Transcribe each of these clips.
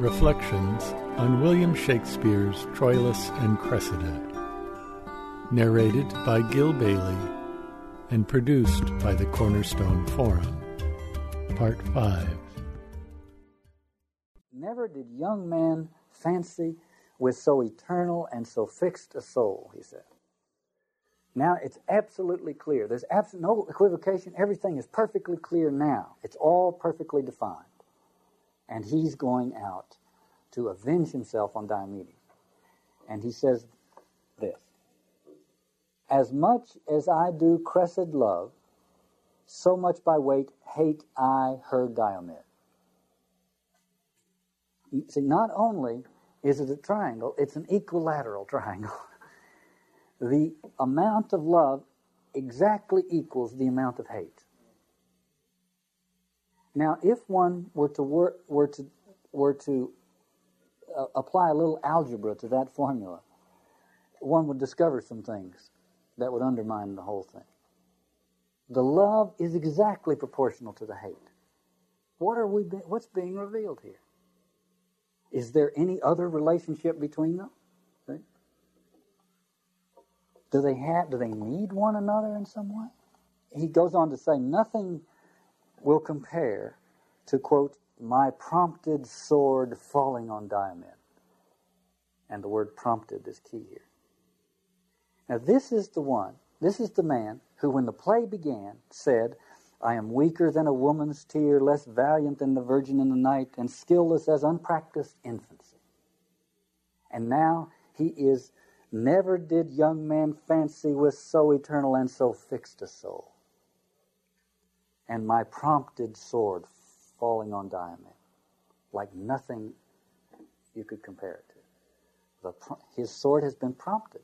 Reflections on William Shakespeare's Troilus and Cressida. Narrated by Gil Bailie and produced by the Cornerstone Forum. Part 5. Never did young man fancy with so eternal and so fixed a soul, he said. Now it's absolutely clear. There's absolutely no equivocation. Everything is perfectly clear now. It's all perfectly defined. And he's going out to avenge himself on Diomedes. And he says this As much as I do Cressid love, so much by weight hate I her Diomed. See, not only is it a triangle, it's an equilateral triangle. the amount of love exactly equals the amount of hate. Now, if one were to wor- were to were to uh, apply a little algebra to that formula, one would discover some things that would undermine the whole thing. The love is exactly proportional to the hate. What are we? Be- what's being revealed here? Is there any other relationship between them? Do they have? Do they need one another in some way? He goes on to say, nothing will compare to quote my prompted sword falling on Diomed. And the word prompted is key here. Now, this is the one, this is the man who, when the play began, said, I am weaker than a woman's tear, less valiant than the virgin in the night, and skillless as unpracticed infancy. And now he is Never did young man fancy with so eternal and so fixed a soul. And my prompted sword falling on Diomed, like nothing you could compare it to. The, his sword has been prompted.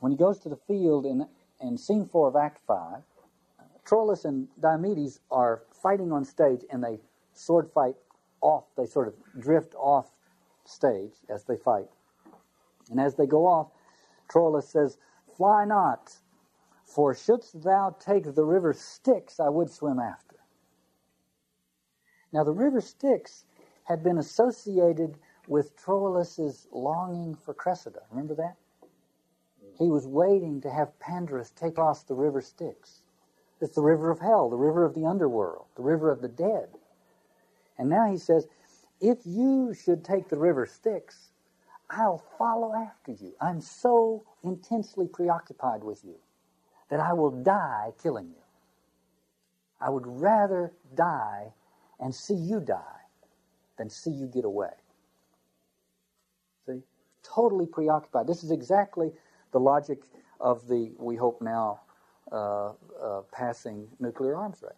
When he goes to the field in, in scene four of Act five, Troilus and Diomedes are fighting on stage and they sword fight off, they sort of drift off stage as they fight. And as they go off, Troilus says, Fly not, for shouldst thou take the river Styx, I would swim after. Now, the river Styx had been associated with Troilus's longing for Cressida. Remember that? He was waiting to have Pandarus take across the river Styx. It's the river of hell, the river of the underworld, the river of the dead. And now he says, if you should take the river Styx, I'll follow after you. I'm so intensely preoccupied with you that I will die killing you. I would rather die and see you die than see you get away. See? Totally preoccupied. This is exactly the logic of the, we hope now, uh, uh, passing nuclear arms race.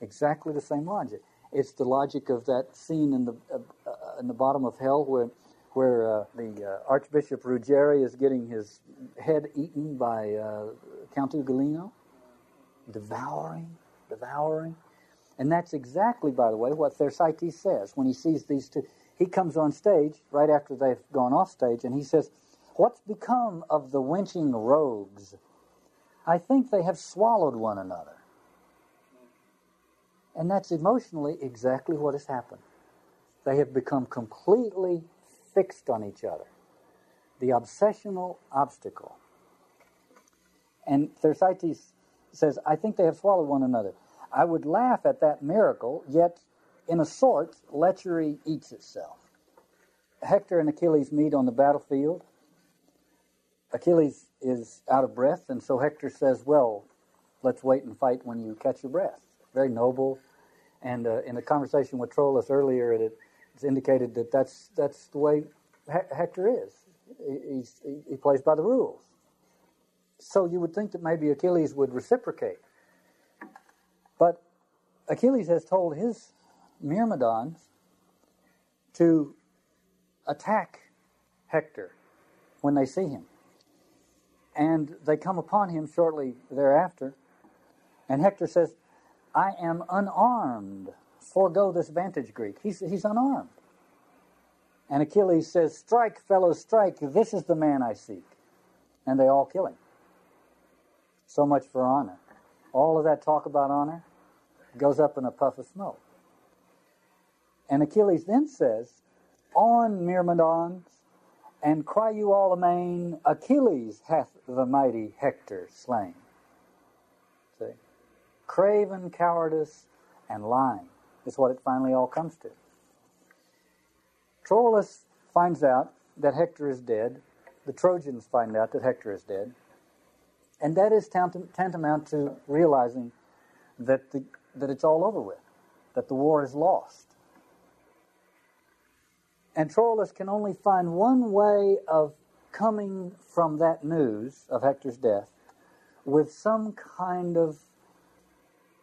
Exactly the same logic. It's the logic of that scene in the, uh, uh in the bottom of hell where where uh, the uh, Archbishop Ruggieri is getting his head eaten by Count Ugolino, devouring, devouring. And that's exactly, by the way, what Thersites says when he sees these two. He comes on stage right after they've gone off stage and he says, What's become of the winching rogues? I think they have swallowed one another. And that's emotionally exactly what has happened. They have become completely fixed on each other. The obsessional obstacle. And Thersites says, I think they have swallowed one another. I would laugh at that miracle, yet, in a sort, lechery eats itself. Hector and Achilles meet on the battlefield. Achilles is out of breath, and so Hector says, Well, let's wait and fight when you catch your breath. Very noble. And uh, in a conversation with Troilus earlier, it it's indicated that that's, that's the way Hector is. He, he plays by the rules. So you would think that maybe Achilles would reciprocate. Achilles has told his Myrmidons to attack Hector when they see him. And they come upon him shortly thereafter. And Hector says, I am unarmed forego this vantage Greek. He's, he's unarmed. And Achilles says, Strike, fellows, strike. This is the man I seek. And they all kill him. So much for honor. All of that talk about honor goes up in a puff of smoke. And Achilles then says, On, Myrmidons, and cry you all amain, Achilles hath the mighty Hector slain. See? Craven cowardice and lying is what it finally all comes to. Troilus finds out that Hector is dead. The Trojans find out that Hector is dead. And that is tantamount to realizing that, the, that it's all over with, that the war is lost. And Troilus can only find one way of coming from that news of Hector's death with some kind of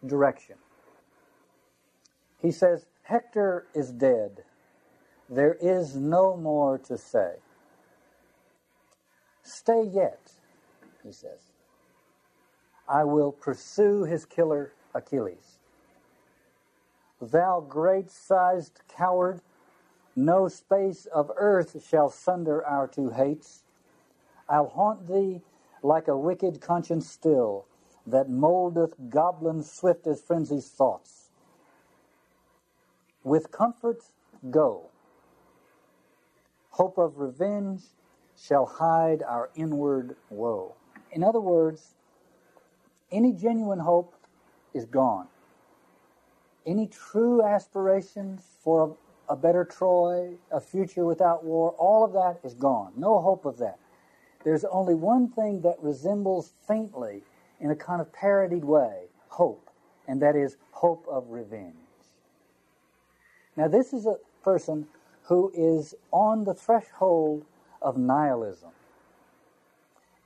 direction. He says, Hector is dead. There is no more to say. Stay yet, he says. I will pursue his killer Achilles. Thou great sized coward, no space of earth shall sunder our two hates. I'll haunt thee like a wicked conscience still, that moldeth goblins swift as frenzy's thoughts. With comfort go. Hope of revenge shall hide our inward woe. In other words, any genuine hope is gone. Any true aspirations for a, a better Troy, a future without war, all of that is gone. No hope of that. There's only one thing that resembles faintly, in a kind of parodied way, hope, and that is hope of revenge. Now, this is a person who is on the threshold of nihilism.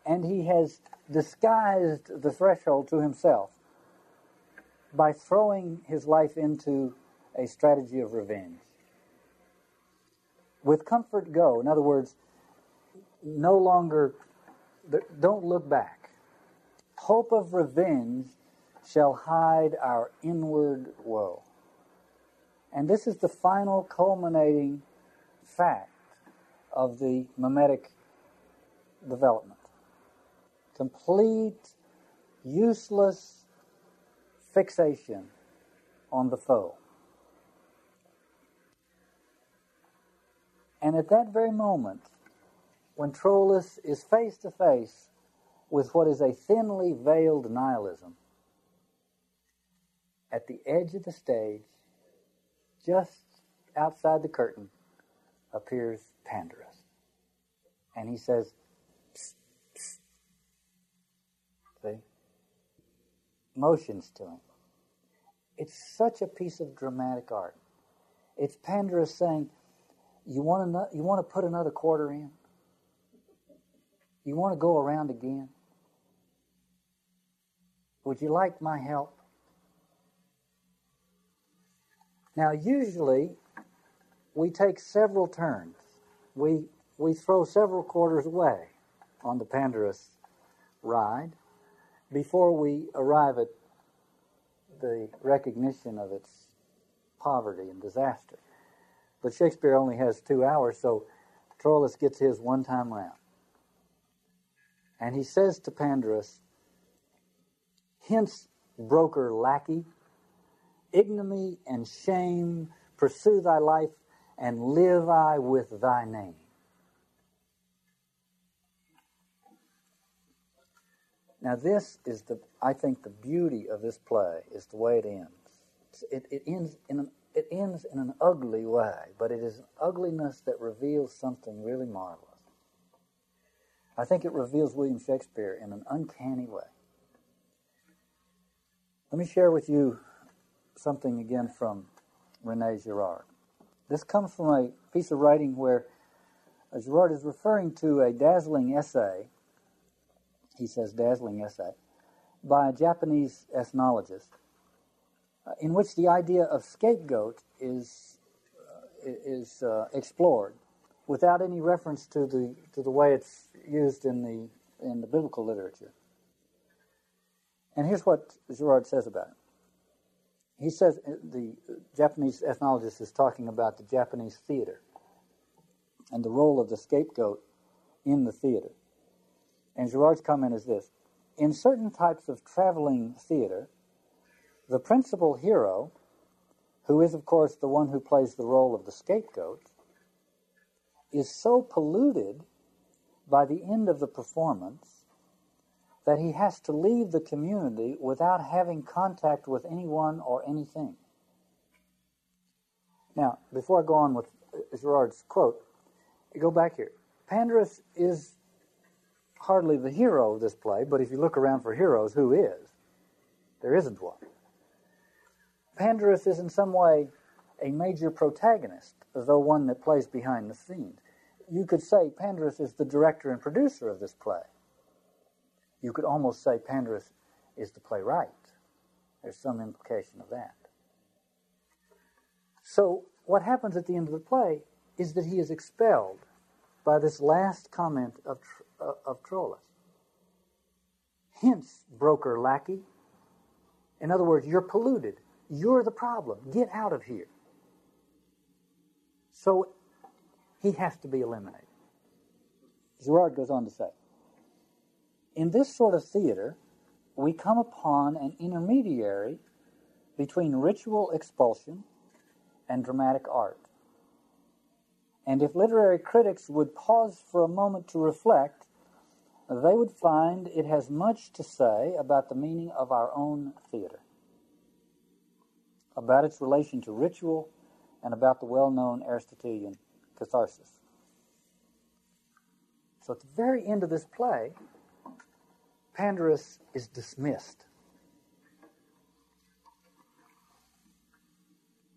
And he has disguised the threshold to himself by throwing his life into a strategy of revenge. With comfort go, in other words, no longer, don't look back. Hope of revenge shall hide our inward woe. And this is the final culminating fact of the mimetic development. Complete, useless fixation on the foe. And at that very moment, when Troilus is face to face with what is a thinly veiled nihilism, at the edge of the stage, just outside the curtain, appears Pandarus. And he says, psst, psst. See? Motions to him. It's such a piece of dramatic art. It's Pandarus saying, you want to, you want to put another quarter in? You want to go around again? Would you like my help? Now, usually, we take several turns. We, we throw several quarters away on the Pandarus ride before we arrive at the recognition of its poverty and disaster. But Shakespeare only has two hours, so Troilus gets his one time round. And he says to Pandarus, Hence, broker lackey, ignominy and shame, pursue thy life and live I with thy name. Now, this is the, I think, the beauty of this play is the way it ends. It, it ends in an, it ends in an ugly way, but it is an ugliness that reveals something really marvelous. I think it reveals William Shakespeare in an uncanny way. Let me share with you something again from Rene Girard. This comes from a piece of writing where uh, Girard is referring to a dazzling essay, he says dazzling essay, by a Japanese ethnologist, uh, in which the idea of scapegoat is, uh, is uh, explored without any reference to the, to the way it's used in the, in the biblical literature. And here's what Girard says about it he says uh, the Japanese ethnologist is talking about the Japanese theater and the role of the scapegoat in the theater. And Girard's comment is this In certain types of traveling theater, the principal hero, who is, of course, the one who plays the role of the scapegoat, is so polluted by the end of the performance that he has to leave the community without having contact with anyone or anything. Now, before I go on with Girard's quote, go back here. Pandarus is hardly the hero of this play, but if you look around for heroes, who is? There isn't one. Pandarus is in some way a major protagonist, though one that plays behind the scenes. You could say Pandarus is the director and producer of this play. You could almost say Pandarus is the playwright. There's some implication of that. So, what happens at the end of the play is that he is expelled by this last comment of, uh, of Troilus. Hence, broker lackey. In other words, you're polluted. You're the problem. Get out of here. So, he has to be eliminated. Girard goes on to say in this sort of theater, we come upon an intermediary between ritual expulsion and dramatic art. And if literary critics would pause for a moment to reflect, they would find it has much to say about the meaning of our own theater, about its relation to ritual, and about the well known Aristotelian catharsis. So at the very end of this play, Pandarus is dismissed.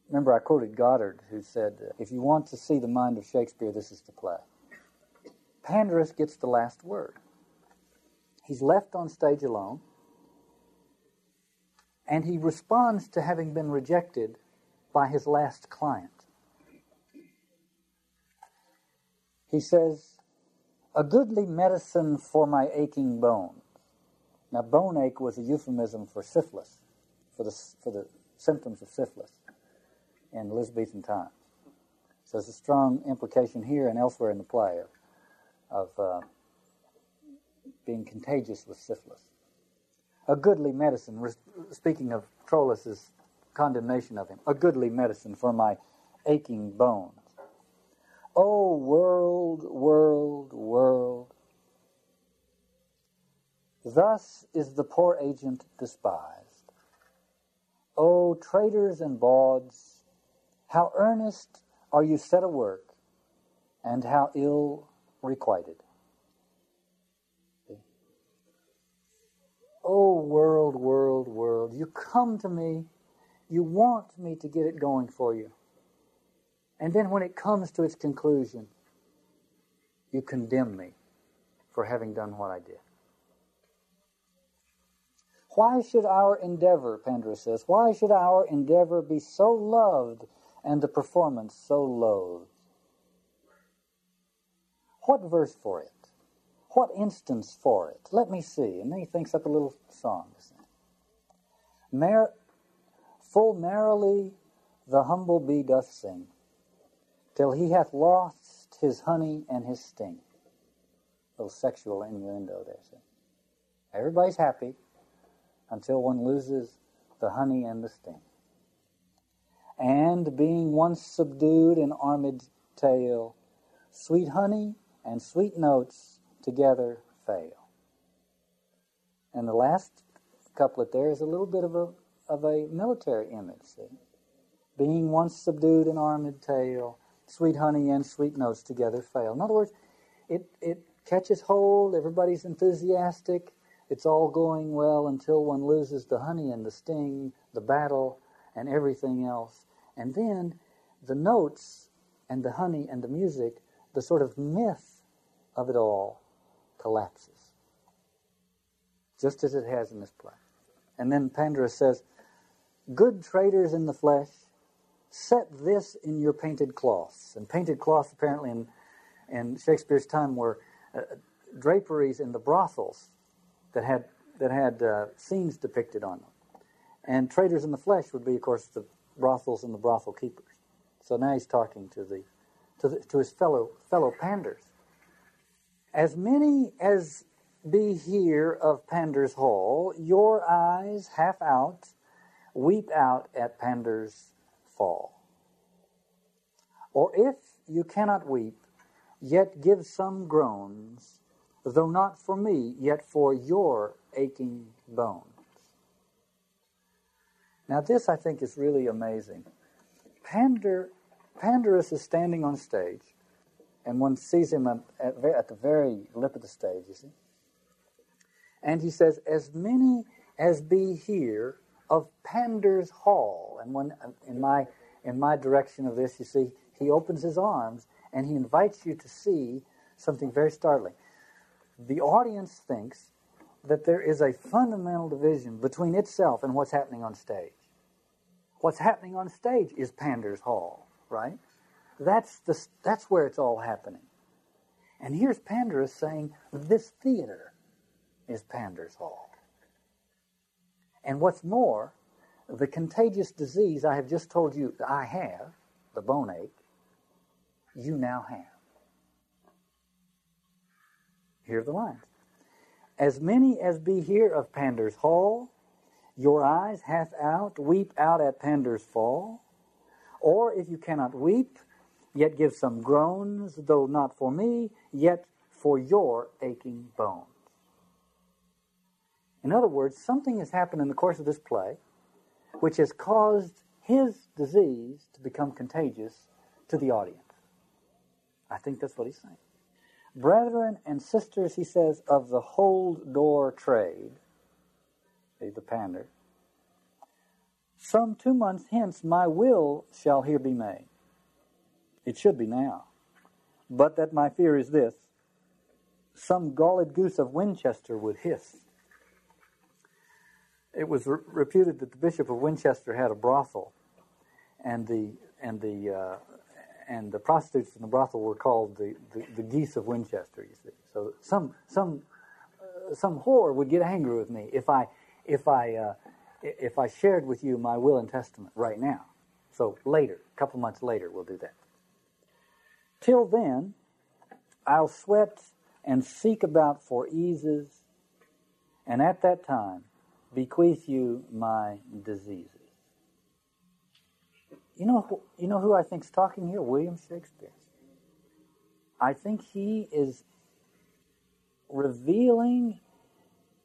Remember, I quoted Goddard, who said, If you want to see the mind of Shakespeare, this is the play. Pandarus gets the last word. He's left on stage alone, and he responds to having been rejected by his last client. He says, A goodly medicine for my aching bones now, bone ache was a euphemism for syphilis, for the, for the symptoms of syphilis in Elizabethan times. So there's a strong implication here and elsewhere in the play of, of uh, being contagious with syphilis. A goodly medicine, speaking of Troilus's condemnation of him, a goodly medicine for my aching bones. Oh, world, world, world, Thus is the poor agent despised. O traders and bawds, how earnest are you set a work, and how ill requited. Oh, world, world, world, you come to me, you want me to get it going for you. And then when it comes to its conclusion, you condemn me for having done what I did. Why should our endeavor, Pandarus says, why should our endeavor be so loved and the performance so loathed? What verse for it? What instance for it? Let me see. And then he thinks up a little song. Mer- full merrily the humble bee doth sing, till he hath lost his honey and his sting. A little sexual innuendo there. See? Everybody's happy until one loses the honey and the sting. And being once subdued in armed tail, sweet honey and sweet notes together fail. And the last couplet there is a little bit of a of a military image. See? Being once subdued in armed tail, sweet honey and sweet notes together fail. In other words, it, it catches hold, everybody's enthusiastic, it's all going well until one loses the honey and the sting, the battle, and everything else. And then the notes and the honey and the music, the sort of myth of it all collapses. Just as it has in this play. And then Pandarus says, Good traders in the flesh, set this in your painted cloths. And painted cloths, apparently, in, in Shakespeare's time, were uh, draperies in the brothels that had that had uh, scenes depicted on them. And traders in the flesh would be, of course, the brothels and the brothel keepers. So now he's talking to the to, the, to his fellow fellow panders. As many as be here of Pandar's Hall, your eyes half out, weep out at Pandar's fall. Or if you cannot weep, yet give some groans, though not for me, yet for your aching bones. Now, this I think is really amazing. Pander, Pandarus is standing on stage, and one sees him at, at, the very lip of the stage, you see. And he says, As many as be here of Pander's Hall. And when uh, in my in my direction of this, you see, he opens his arms and he invites you to see something very startling. The audience thinks that there is a fundamental division between itself and what's happening on stage. What's happening on stage is Pander's Hall, right? That's, the, that's where it's all happening. And here's Pandarus saying, This theater is Pandar's Hall. And what's more, the contagious disease I have just told you I have, the bone ache, you now have. Here are the lines. As many as be here of Pandar's hall, your eyes hath out, weep out at Pandar's fall. Or if you cannot weep, yet give some groans, though not for me, yet for your aching bones. In other words, something has happened in the course of this play which has caused his disease to become contagious to the audience. I think that's what he's saying. Brethren and sisters, he says, of the hold door trade, the pander, some two months hence my will shall here be made. It should be now. But that my fear is this some galled goose of Winchester would hiss it was re- reputed that the Bishop of Winchester had a brothel, and the and the uh, and the prostitutes in the brothel were called the, the, the geese of Winchester. You see, so some some uh, some whore would get angry with me if I if I uh, if I shared with you my will and testament right now. So later, a couple months later, we'll do that. Till then, I'll sweat and seek about for eases, and at that time bequeath you my diseases. You know, you know who I think is talking here? William Shakespeare. I think he is revealing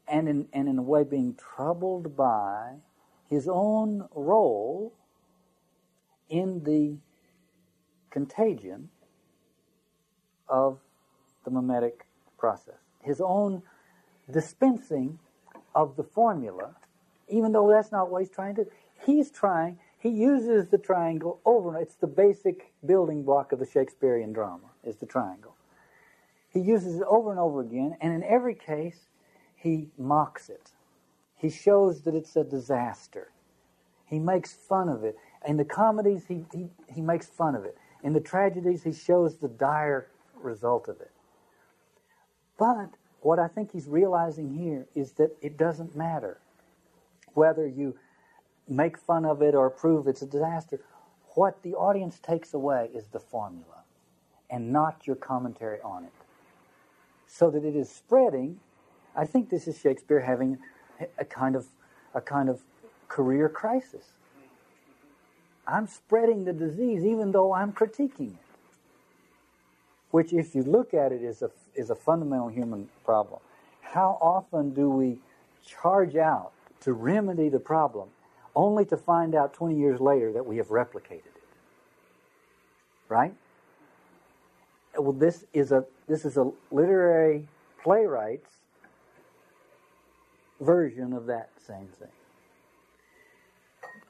and in, and in a way being troubled by his own role in the contagion of the mimetic process. His own dispensing of the formula, even though that's not what he's trying to do. He's trying, he uses the triangle over it's the basic building block of the Shakespearean drama, is the triangle. He uses it over and over again, and in every case, he mocks it. He shows that it's a disaster. He makes fun of it. In the comedies, he, he, he makes fun of it. In the tragedies, he shows the dire result of it. But what I think he's realizing here is that it doesn't matter whether you make fun of it or prove it's a disaster. What the audience takes away is the formula and not your commentary on it. So that it is spreading. I think this is Shakespeare having a kind of a kind of career crisis. I'm spreading the disease even though I'm critiquing it which, if you look at it, is a, is a fundamental human problem. How often do we charge out to remedy the problem only to find out 20 years later that we have replicated it? Right? Well, this is a, this is a literary playwright's version of that same thing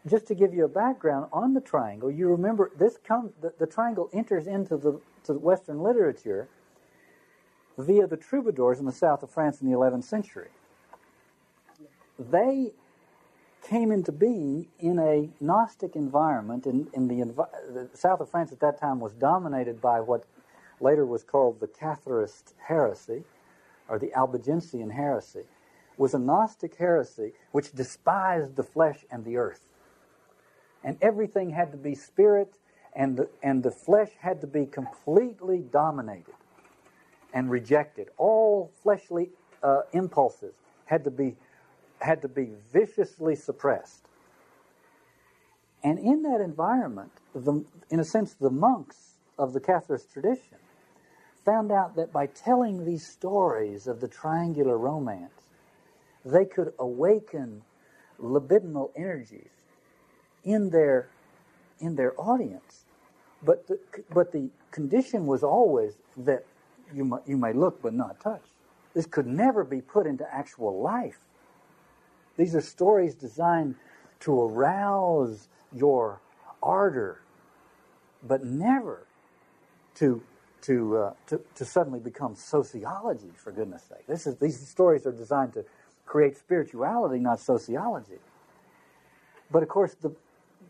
just to give you a background on the triangle, you remember this comes the, the, triangle enters into the to Western literature via the troubadours in the south of France in the 11th century. They came into being in a Gnostic environment. In, in the, the south of France at that time was dominated by what later was called the Catharist heresy, or the Albigensian heresy, was a Gnostic heresy which despised the flesh and the earth. And everything had to be spirit and the, and the flesh had to be completely dominated and rejected. All fleshly uh, impulses had to be had to be viciously suppressed. And in that environment, the, in a sense, the monks of the Catholic tradition found out that by telling these stories of the triangular romance, they could awaken libidinal energies in their in their audience. But the, but the condition was always that you may, you may look but not touch. This could never be put into actual life. These are stories designed to arouse your ardor, but never to to, uh, to, to suddenly become sociology, for goodness sake. This is, these stories are designed to create spirituality, not sociology. But of course, the,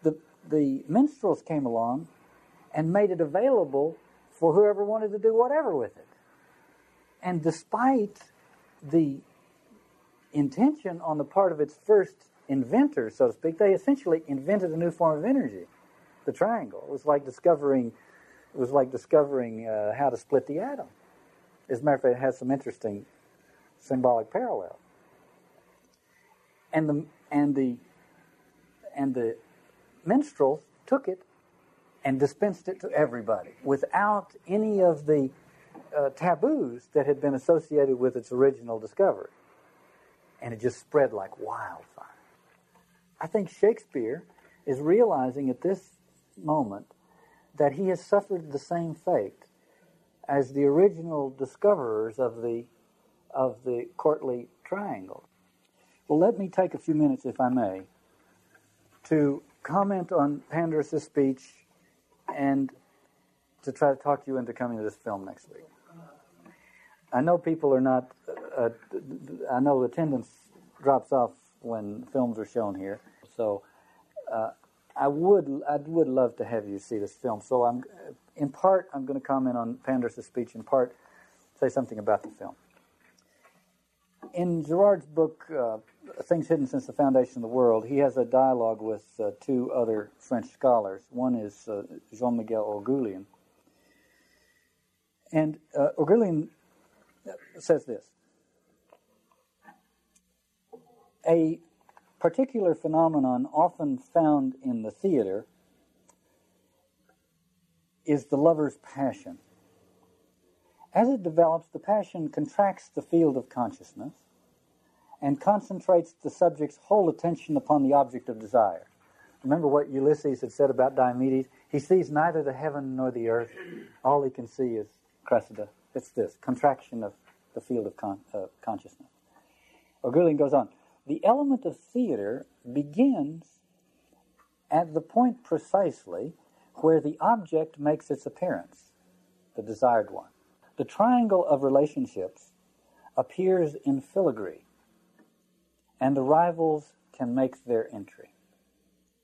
the, the minstrels came along and made it available for whoever wanted to do whatever with it. And despite the intention on the part of its first inventor, so to speak, they essentially invented a new form of energy, the triangle. It was like discovering it was like discovering uh, how to split the atom. As a matter of fact, it has some interesting symbolic parallels. And the and the and the minstrels took it and dispensed it to everybody without any of the uh, taboos that had been associated with its original discovery. And it just spread like wildfire. I think Shakespeare is realizing at this moment that he has suffered the same fate as the original discoverers of the of the courtly triangle. Well, let me take a few minutes, if I may, to comment on Pandarus' speech and to try to talk you into coming to this film next week. I know people are not. Uh, I know attendance drops off when films are shown here, so uh, I would I would love to have you see this film. So I'm in part I'm going to comment on Pandarus' speech. In part, say something about the film. In Girard's book, uh, Things Hidden Since the Foundation of the World, he has a dialogue with uh, two other French scholars. One is uh, Jean Michel Oughourlian. And uh, Oughourlian says this A particular phenomenon often found in the theater is the lover's passion. As it develops, the passion contracts the field of consciousness and concentrates the subject's whole attention upon the object of desire. Remember what Ulysses had said about Diomedes? He sees neither the heaven nor the earth. All he can see is Cressida. It's this contraction of the field of con- uh, consciousness. Oughourlian goes on the element of theater begins at the point precisely where the object makes its appearance, the desired one. The triangle of relationships appears in filigree, and the rivals can make their entry.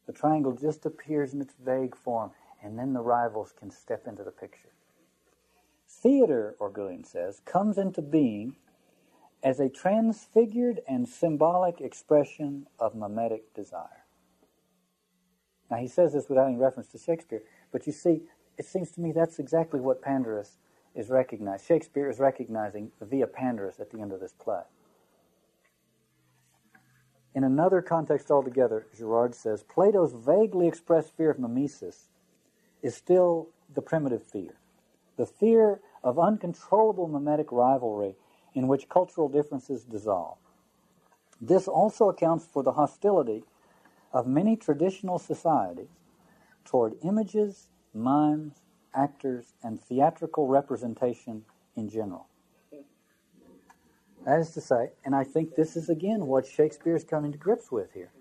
The triangle just appears in its vague form, and then the rivals can step into the picture. Theater, Oughourlian says, comes into being as a transfigured and symbolic expression of mimetic desire. Now, he says this without any reference to Shakespeare, but you see, it seems to me that's exactly what Pandarus is recognized. Shakespeare is recognizing via Pandarus at the end of this play. In another context altogether, Girard says Plato's vaguely expressed fear of mimesis is still the primitive fear. The fear of uncontrollable mimetic rivalry in which cultural differences dissolve. This also accounts for the hostility of many traditional societies toward images, mimes, actors, and theatrical representation in general. That is to say, and I think this is again what Shakespeare is coming to grips with here.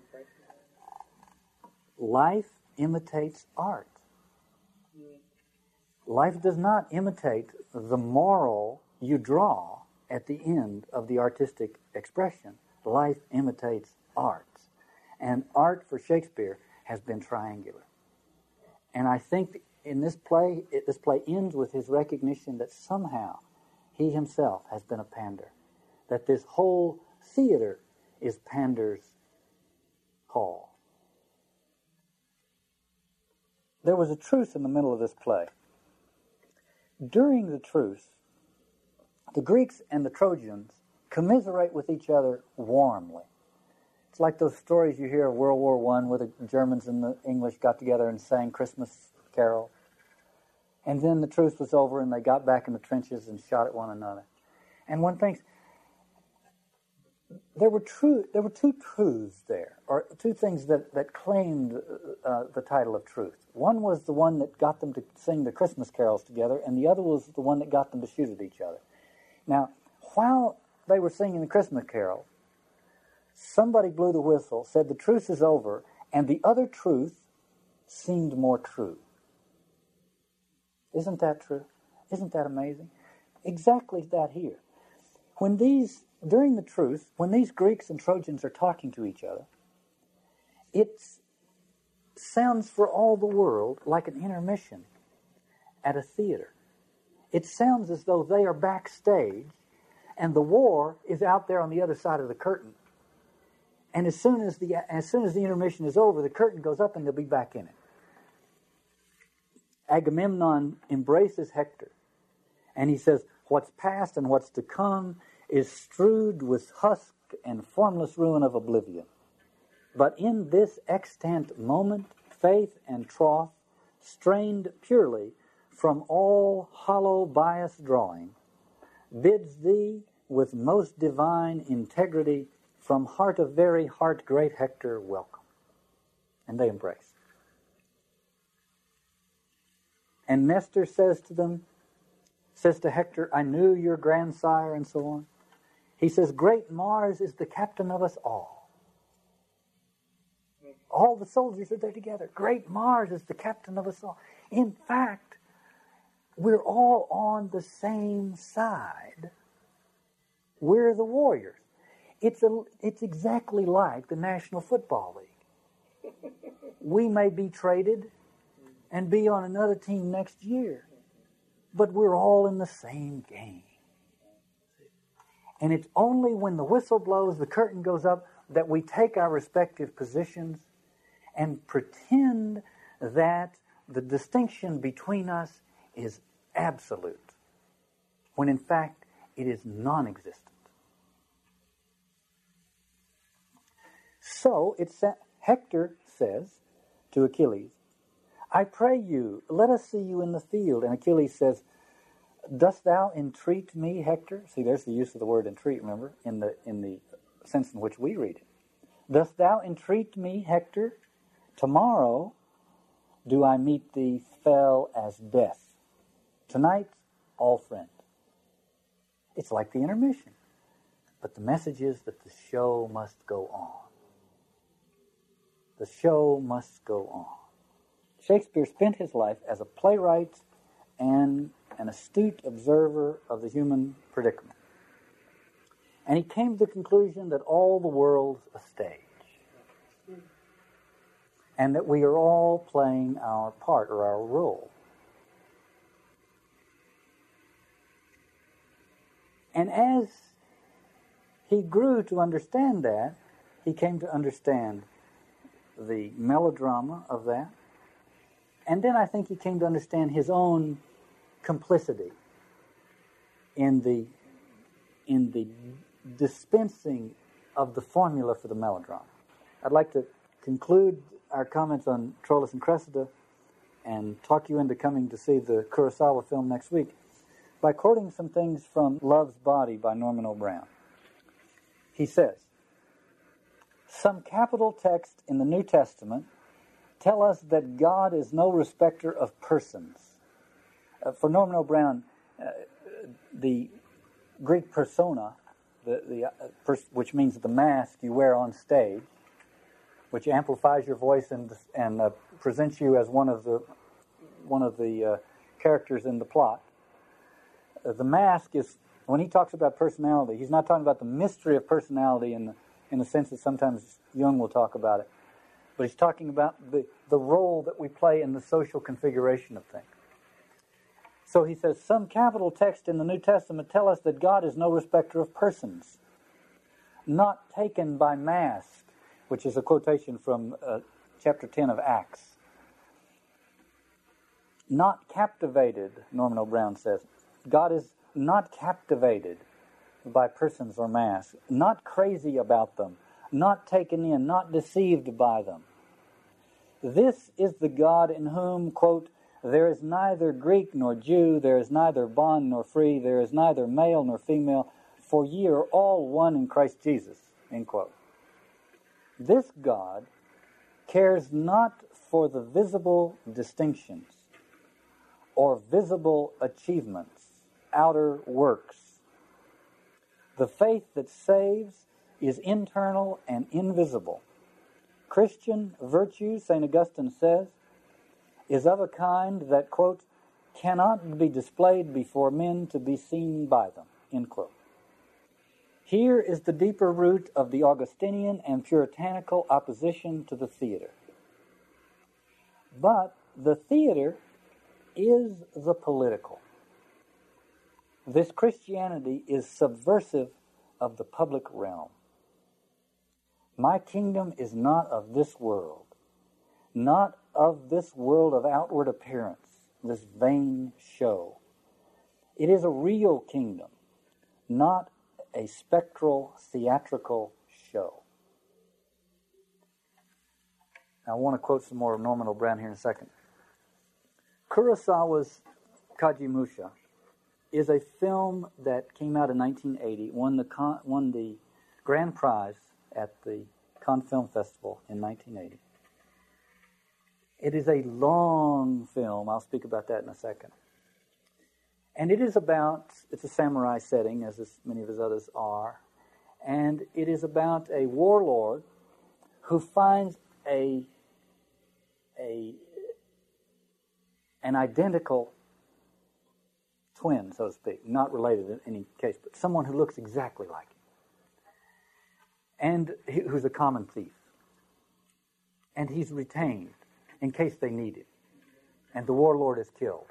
Life imitates art. Life does not imitate the moral you draw at the end of the artistic expression. Life imitates art. And art for Shakespeare has been triangular. And I think in this play, it, this play ends with his recognition that somehow he himself has been a pander. That this whole theater is Pander's hall. There was a truce in the middle of this play. During the truce, the Greeks and the Trojans commiserate with each other warmly. It's like those stories you hear of World War I where the Germans and the English got together and sang Christmas carols. And then the truce was over and they got back in the trenches and shot at one another. And one thinks, there were there were two truths there, or two things that, that claimed uh, the title of truth. One was the one that got them to sing the Christmas carols together, and the other was the one that got them to shoot at each other. Now, while they were singing the Christmas carol, somebody blew the whistle, said the truce is over, and the other truth seemed more true. Isn't that true? Isn't that amazing? Exactly that here. When these during the truce, when these Greeks and Trojans are talking to each other, it sounds for all the world like an intermission at a theater. It sounds as though they are backstage and the war is out there on the other side of the curtain. And as soon as the as soon as the intermission is over, the curtain goes up and they'll be back in it. Agamemnon embraces Hector and he says, What's past and what's to come is strewed with husk and formless ruin of oblivion. But in this extant moment, faith and troth, strained purely from all hollow bias drawing, bids thee with most divine integrity from heart of very heart great Hector welcome. And they embrace. And Nestor says to them, says to Hector, I knew your grandsire, and so on. He says, Great Mars is the captain of us all. All the soldiers are there together. Great Mars is the captain of us all. In fact, we're all on the same side. We're the warriors. It's, a, it's exactly like the National Football League. We may be traded and be on another team next year, but we're all in the same game. And it's only when the whistle blows, the curtain goes up, that we take our respective positions and pretend that the distinction between us is absolute, when in fact it is non existent. So it's Hector says to Achilles, I pray you, let us see you in the field. And Achilles says, Dost thou entreat me, Hector? See, there's the use of the word entreat, remember, in the, in the sense in which we read it. Dost thou entreat me, Hector? Tomorrow do I meet thee fell as death. Tonight, all friend. It's like the intermission. But the message is that the show must go on. The show must go on. Shakespeare spent his life as a playwright and an astute observer of the human predicament. And he came to the conclusion that all the world's a stage. And that we are all playing our part or our role. And as he grew to understand that, he came to understand the melodrama of that. And then I think he came to understand his own complicity in the in the dispensing of the formula for the melodrama. I'd like to conclude our comments on Troilus and Cressida and talk you into coming to see the Kurosawa film next week by quoting some things from Love's Body by Norman O. Brown. He says, Some capital text in the New Testament tell us that God is no respecter of persons uh, for Norman O. Brown, uh, the Greek persona, the, the, uh, pers- which means the mask you wear on stage, which amplifies your voice and, and uh, presents you as one of the, one of the uh, characters in the plot. Uh, the mask is, when he talks about personality, he's not talking about the mystery of personality in the, in the sense that sometimes Jung will talk about it, but he's talking about the, the role that we play in the social configuration of things. So he says, Some capital texts in the New Testament tell us that God is no respecter of persons, not taken by mask, which is a quotation from uh, chapter 10 of Acts. Not captivated, Norman O. Brown says. God is not captivated by persons or masks, not crazy about them, not taken in, not deceived by them. This is the God in whom, quote, There is neither Greek nor Jew, there is neither bond nor free, there is neither male nor female, for ye are all one in Christ Jesus. End quote. This God cares not for the visible distinctions or visible achievements, outer works. The faith that saves is internal and invisible. Christian virtue, St. Augustine says, is of a kind that, quote, cannot be displayed before men to be seen by them, end quote. Here is the deeper root of the Augustinian and puritanical opposition to the theater. But the theater is the political. This Christianity is subversive of the public realm. My kingdom is not of this world, not of this world of outward appearance, this vain show. It is a real kingdom, not a spectral, theatrical show. I want to quote some more of Norman O. Brown here in a second. Kurosawa's Kagemusha is a film that came out in 1980, won the, won the grand prize at the Cannes Film Festival in 1980. It is a long film. I'll speak about that in a second. And it is about, it's a samurai setting, as many of his others are. And it is about a warlord who finds a, a, an identical twin, so to speak, not related in any case, but someone who looks exactly like him, and who's a common thief. And he's retained in case they need him. And the warlord is killed.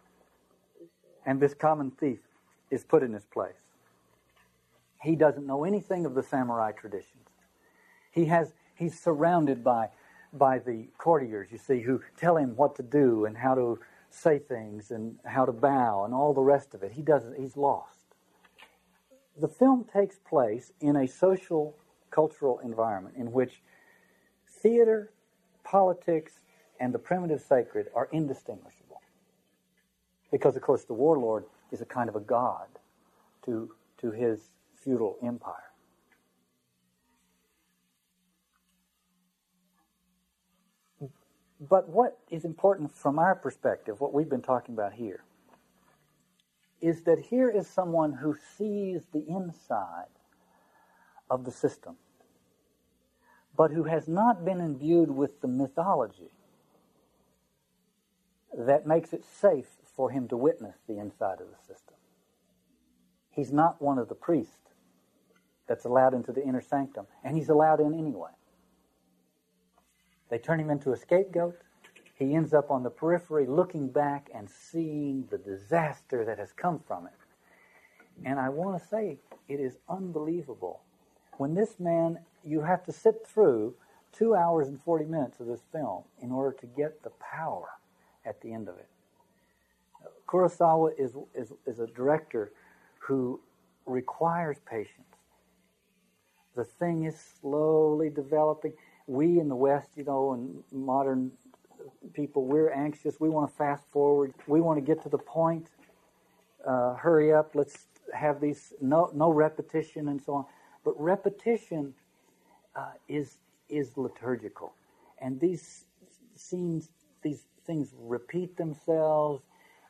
And this common thief is put in his place. He doesn't know anything of the samurai traditions. He has he's surrounded by by the courtiers, you see, who tell him what to do and how to say things and how to bow and all the rest of it. He doesn't he's lost. The film takes place in a social cultural environment in which theater, politics, and the primitive sacred are indistinguishable. Because, of course, the warlord is a kind of a god to, to his feudal empire. But what is important from our perspective, what we've been talking about here, is that here is someone who sees the inside of the system, but who has not been imbued with the mythology that makes it safe for him to witness the inside of the system. He's not one of the priests that's allowed into the inner sanctum, and he's allowed in anyway. They turn him into a scapegoat. He ends up on the periphery looking back and seeing the disaster that has come from it. And I want to say it is unbelievable. When this man, you have to sit through two hours and 40 minutes of this film in order to get the power at the end of it. Kurosawa is, is, is a director who requires patience. The thing is slowly developing. We in the West, you know, and modern people, we're anxious. We want to fast forward. We want to get to the point. Uh, hurry up. Let's have these no no repetition and so on. But repetition uh, is is liturgical, and these scenes, these things repeat themselves,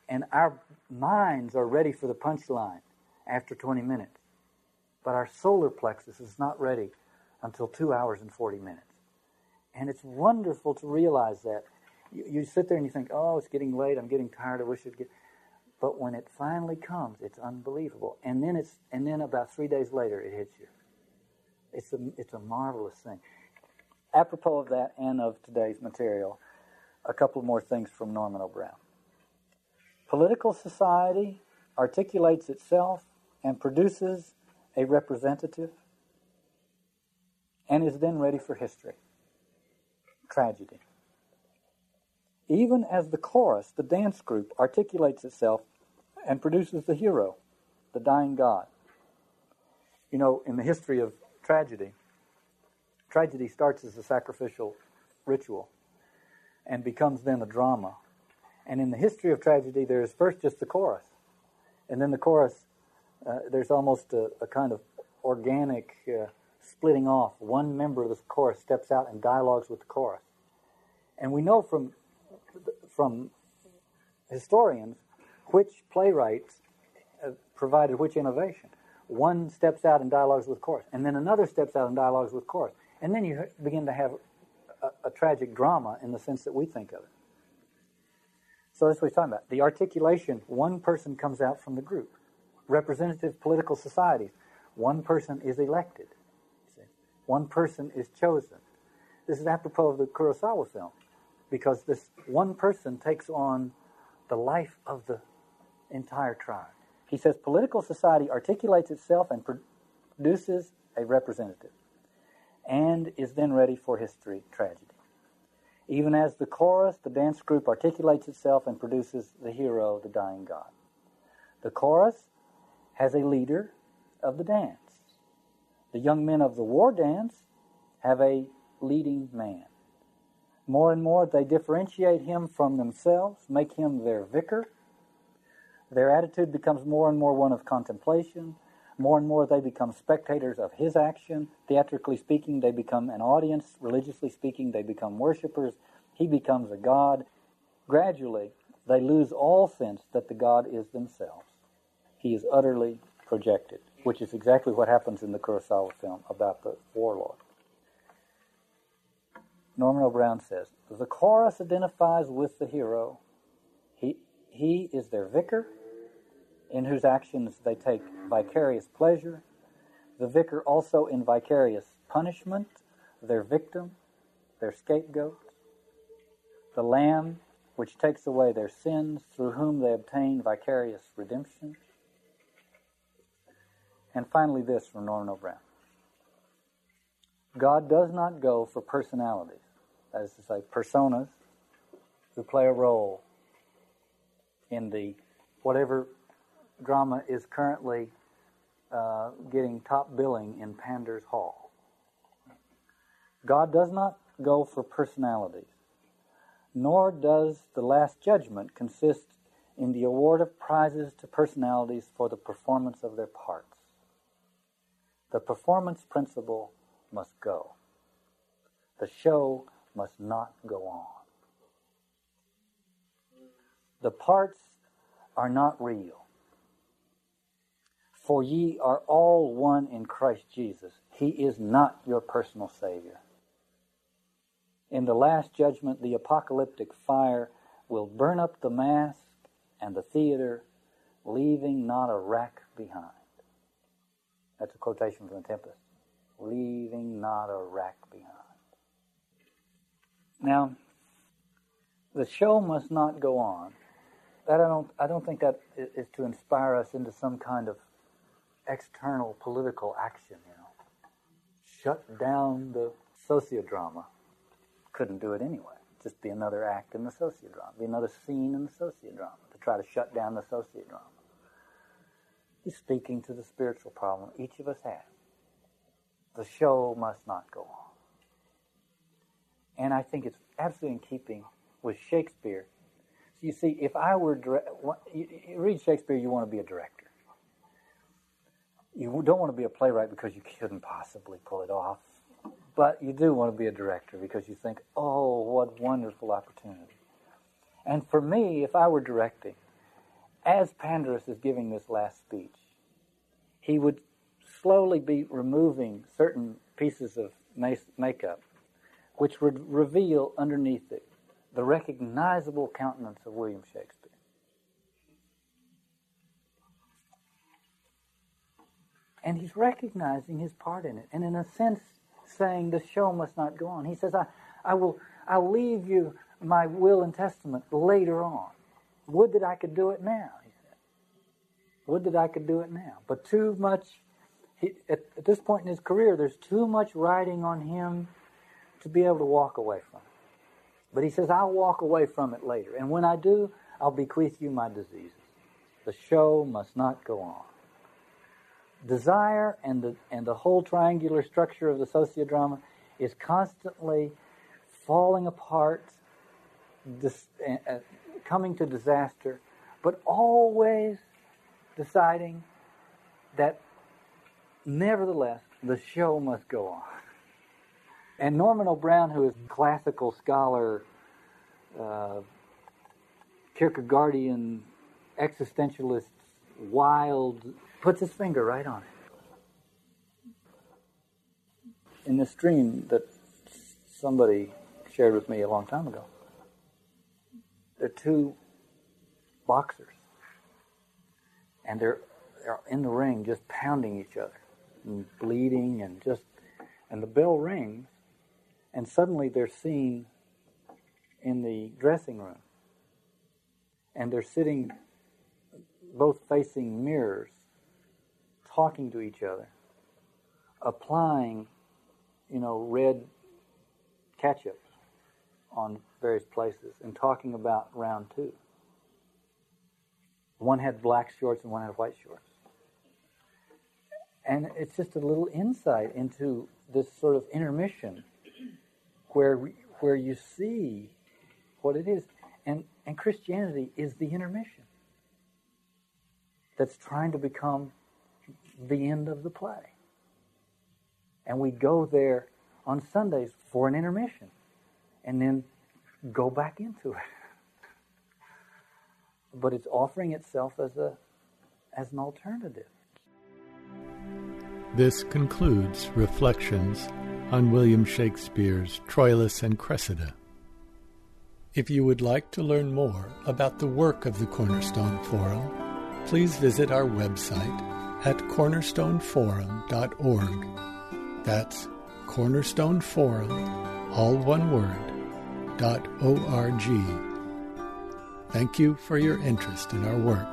and our minds are ready for the punchline after 20 minutes. But our solar plexus is not ready until two hours and 40 minutes. And it's wonderful to realize that. You, you sit there and you think, oh, it's getting late, I'm getting tired, I wish it'd get. But when it finally comes, it's unbelievable. And then it's and then about three days later it hits you. It's a it's a marvelous thing. Apropos of that and of today's material, a couple more things from Norman O. Brown. Political society articulates itself and produces a representative and is then ready for history. Tragedy. Even as the chorus, the dance group, articulates itself and produces the hero, the dying god. You know, in the history of tragedy, tragedy starts as a sacrificial ritual and becomes then a drama. And in the history of tragedy, there's first just the chorus. And then the chorus, uh, there's almost a, a, kind of organic uh, splitting off. One member of the chorus steps out and dialogues with the chorus. And we know from, from historians which playwrights uh, provided which innovation. One steps out and dialogues with chorus, and then another steps out and dialogues with chorus. And then you begin to have a, a tragic drama in the sense that we think of it. So that's what he's talking about. The articulation, one person comes out from the group. Representative political societies, one person is elected. One person is chosen. This is apropos of the Kurosawa film, because this one person takes on the life of the entire tribe. He says political society articulates itself and produces a representative and is then ready for history tragedy. Even as the chorus, the dance group articulates itself and produces the hero, the dying god. The chorus has a leader of the dance. The young men of the war dance have a leading man. More and more, they differentiate him from themselves, make him their vicar. Their attitude becomes more and more one of contemplation. More and more, they become spectators of his action. Theatrically speaking, they become an audience. Religiously speaking, they become worshippers. He becomes a god. Gradually, they lose all sense that the god is themselves. He is utterly projected which is exactly what happens in the Kurosawa film about the warlord. Norman O. Brown says the chorus identifies with the hero. He, he is their vicar, in whose actions they take vicarious pleasure. The vicar also in vicarious punishment, their victim, their scapegoat. The lamb, which takes away their sins, through whom they obtain vicarious redemption. And finally, this from Norman O. Brown God does not go for personalities, that is to say, personas who play a role in the whatever drama is currently uh, getting top billing in Pander's Hall. God does not go for personalities, nor does the Last Judgment consist in the award of prizes to personalities for the performance of their parts. The performance principle must go. The show must not go on. The parts are not real. For ye are all one in Christ Jesus. He is not your personal Savior. In the last judgment, the apocalyptic fire will burn up the mask and the theater, leaving not a rack behind. That's a quotation from the Tempest. Leaving not a rack behind. Now, the show must not go on. That I don't. I don't think that is to inspire us into some kind of external political action. You know, shut down the sociodrama. Couldn't do it anyway. Just be another act in the sociodrama. Be another scene in the sociodrama to try to shut down the sociodrama. He's speaking to the spiritual problem each of us has. The show must not go on. And I think it's absolutely in keeping with Shakespeare. So you see, if I were dire- you read Shakespeare, you want to be a director. You don't want to be a playwright because you couldn't possibly pull it off. But you do want to be a director because you think, oh, what wonderful opportunity. And for me, if I were directing, as Pandarus is giving this last speech, he would slowly be removing certain pieces of makeup, which would reveal underneath it the recognizable countenance of William Shakespeare. And he's recognizing his part in it, and in a sense, saying the show must not go on. He says, I, I will I'll leave you my will and testament later on. Would that I could do it now, he said. Would that I could do it now. But too much, he, at, at this point in his career, there's too much riding on him to be able to walk away from it. But he says, I'll walk away from it later. And when I do, I'll bequeath you my diseases. The show must not go on. Desire and the, and the whole triangular structure of the sociodrama is constantly falling apart, dis, uh, coming to disaster, but always deciding that nevertheless the show must go on. And Norman O. Brown, who is classical scholar, uh, Kierkegaardian, existentialist, wild, puts his finger right on it. In this dream that somebody shared with me a long time ago, there are two boxers, and they're, they're in the ring just pounding each other and bleeding and just, and the bell rings, and suddenly they're seen in the dressing room. And they're sitting both facing mirrors, talking to each other, applying, you know, red ketchup on various places, and talking about round two. One had black shorts and one had white shorts. And it's just a little insight into this sort of intermission where where you see what it is. And, and Christianity is the intermission that's trying to become the end of the play. And we go there on Sundays for an intermission and then go back into it. but it's offering itself as a as an alternative. This concludes Reflections on William Shakespeare's Troilus and Cressida. If you would like to learn more about the work of the Cornerstone Forum, please visit our website at cornerstoneforum.org. That's cornerstoneforum, all one word, dot O-R-G. Thank you for your interest in our work.